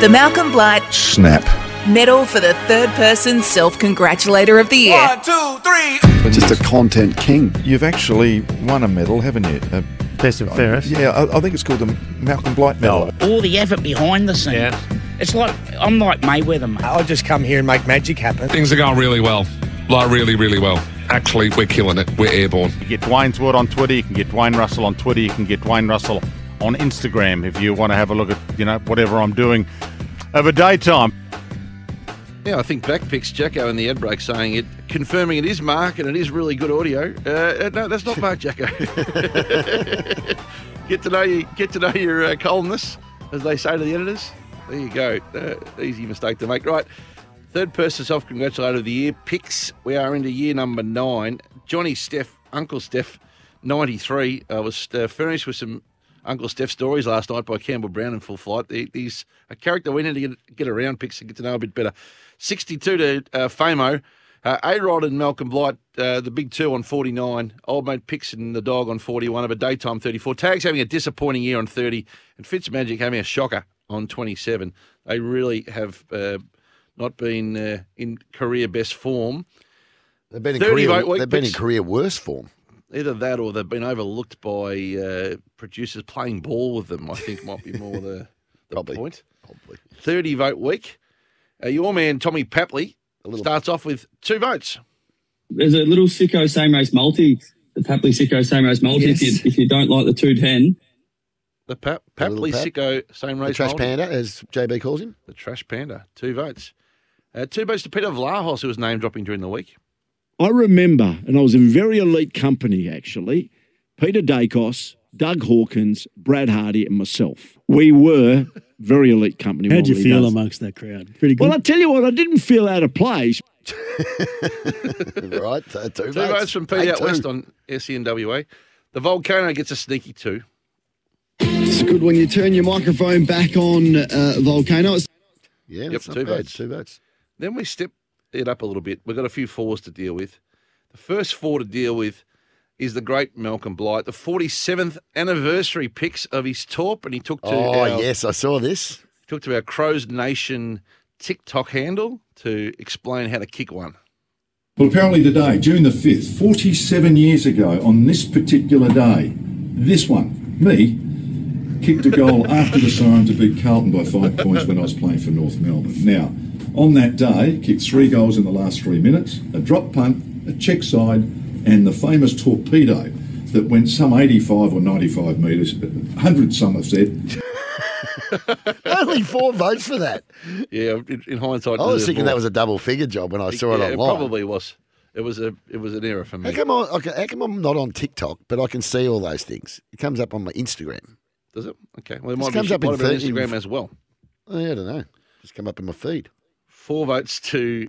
The Malcolm Blight Snap. Medal for the third person self congratulator of the year. One, two, three. Just a content king. You've actually won a medal, haven't you? Uh, Best and fairest. yeah, I, I think it's called the Malcolm Blight Medal. all the effort behind the scenes. Yeah. It's like I'm like Mayweather, mate. I'll just come here and make magic happen. Things are going really well. Like, really, really well. Actually, we're killing it. We're airborne. You get Dwayne's Word on Twitter. You can get Dwayne Russell on Twitter. You can get Dwayne Russell on Instagram if you want to have a look at you know whatever I'm doing over daytime. Yeah, I think back picks Jacko in the ad break saying it, confirming it is Mark and it is really good audio. Uh, no, that's not Mark Jacko. get to know you. Get to know your uh, as they say to the editors. There you go. Uh, easy mistake to make. Right. Third person self congratulator of the year picks. We are into year number nine. Johnny Steph, Uncle Steph, 93, uh, was uh, furnished with some Uncle Steph stories last night by Campbell Brown in full flight. He- He's a character we need to get, get around picks and get to know a bit better. 62 to uh, Damo. Uh, A Rod and Malcolm Blight, uh, the big two on 49. Old mate Pix and the dog on 41 of a daytime 34. Tags having a disappointing year on 30. And Fitzmagic having a shocker on 27. They really have uh, not been uh, in career best form. They've been in career, vote they've been in career worse form. Either that or they've been overlooked by uh, producers playing ball with them, I think might be more the, the Probably. point. Probably. 30 vote week. Uh, your man, Tommy Papley, starts off with two votes. There's a little sicko same race multi, the Papley sicko same race multi. If, you, if you don't like the 210, The Pap- Papley Pap. Sicko, same race The trash multi. panda, as JB calls him. The Trash Panda, two votes. Uh, two votes to Peter Vlahos, who was name dropping during the week. I remember, and I was in very elite company actually. Peter Daicos, Doug Hawkins, Brad Hardie, and myself. We were very elite company. How'd you feel does. amongst that crowd? Pretty good. Well, I tell you what, I didn't feel out of place. right, uh, two, Two votes. votes from Pete Take out two. west on SENWA. The Volcano gets a sneaky two. It's good when you turn your microphone back on uh, Volcano. It's Yeah, Yep, that's not two bad. votes. Two votes. Then we step it up a little bit. We've got a few fours to deal with. The first four to deal with is the great Malcolm Blight, the 47th anniversary picks of his torp, and he took to Oh, our, yes, I saw this. took to our Crows Nation TikTok handle to explain how to kick one. Well, apparently today, June the 5th, 47 years ago, on this particular day, this one, me, kicked a goal after the siren to beat Carlton by five points when I was playing for North Melbourne. Now, on that day, kicked three goals in the last three minutes, a drop punt, a check side, and the famous torpedo that went some 85 or 95 metres, 100 some have said, Only four votes for that. Yeah, in, in hindsight, I was thinking more. that was a double figure job when I saw it Yeah, online. probably was. It was a it was an error for me. How come, I, okay, how come I'm not on TikTok, but I can see all those things? It comes up on my Instagram. Does it? Okay. Well, it This might comes be, up in might have been 30 Instagram as well. Oh, I don't know. Just come up in my feed. Four votes to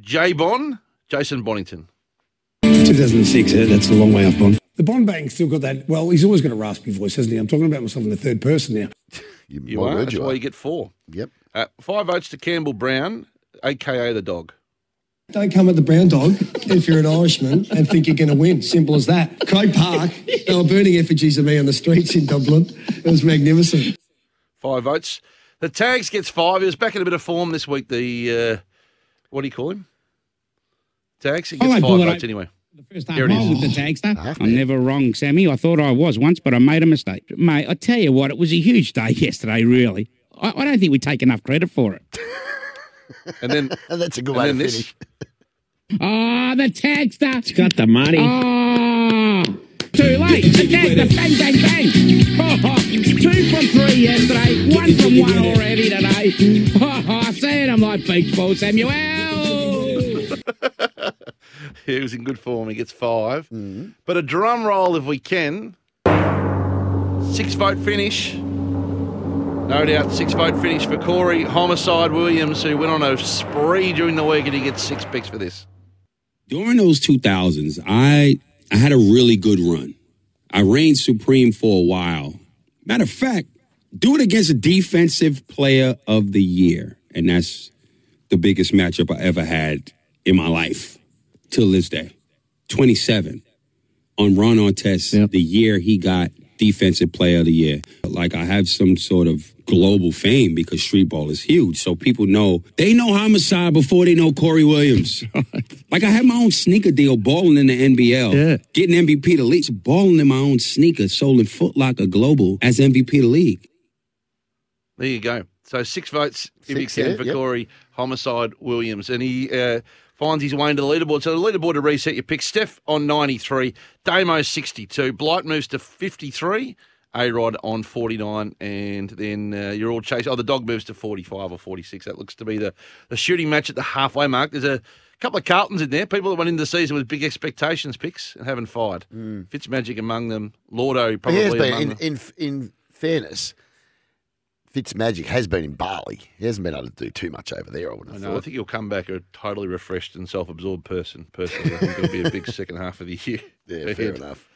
J Bon, Jason Bonington. 2006, yeah, that's a long way off, Bon. The Bond Bank's still got that. Well, he's always got a raspy voice, hasn't he? I'm talking about myself in the third person now. You, You are. That's you why are. you get four. Yep. Uh, five votes to Campbell Brown, aka the dog. Don't come at the brown dog if you're an Irishman and think you're going to win. Simple as that. Croke Park, they were burning effigies of me on the streets in Dublin. It was magnificent. Five votes. The Tags gets five. He was back in a bit of form this week. The uh, what do you call him? Tags. He gets won't five pull votes out. anyway. First Here half mile with the tagster. Half, I'm never wrong, Sammy. I thought I was once, but I made a mistake. Mate, I tell you what, it was a huge day yesterday, really. I, I don't think we take enough credit for it. And then And that's a good and way to then this. finish. Oh, the tagster. It's got the money. Oh, too late. The tagster. Bang, bang, bang. Yesterday. One from one already today. Oh, saying I'm like beach ball, Samuel. he was in good form. He gets 5 Mm-hmm. But a drum roll if we can. Six vote finish. No doubt, six vote finish for Corey Homicide Williams, who went on a spree during the week, and he gets six picks for this. During those 2000s, I I had a really good run. I reigned supreme for a while. Matter of fact, do it against a defensive player of the year, and that's the biggest matchup I ever had in my life till this day. 27 on Ron Artest, the year he got defensive player of the year. Like I have some sort of global fame because street ball is huge. So people know they know homicide before they know Corey Williams. Like I had my own sneaker deal balling in the NBL. Yeah. Getting MVP the league, balling in my own sneaker, sold in Foot Locker Global as MVP the league. There you go. So six votes Six, yeah, for yep. Corey Homicide Williams. And he uh, finds his way into the leaderboard. So the leaderboard to reset your picks. Steph on 93, Damo 62, Blight moves to 53, A-Rod on 49, and then uh, you're all chasing. Oh, the dog moves to 45 or 46. That looks to be the, the shooting match at the halfway mark. There's a couple of Carltons in there, people that went into the season with big expectations picks and haven't fired. Fitzmagic among them, Lordo But he has probably been, in, in, in fairness, Fitzmagic has been in Bali. He hasn't been able to do too much over there, I would I know. I think he'll come back a totally refreshed and self-absorbed person. Personally, I think it'll be a big second half of the year. Yeah, fair enough.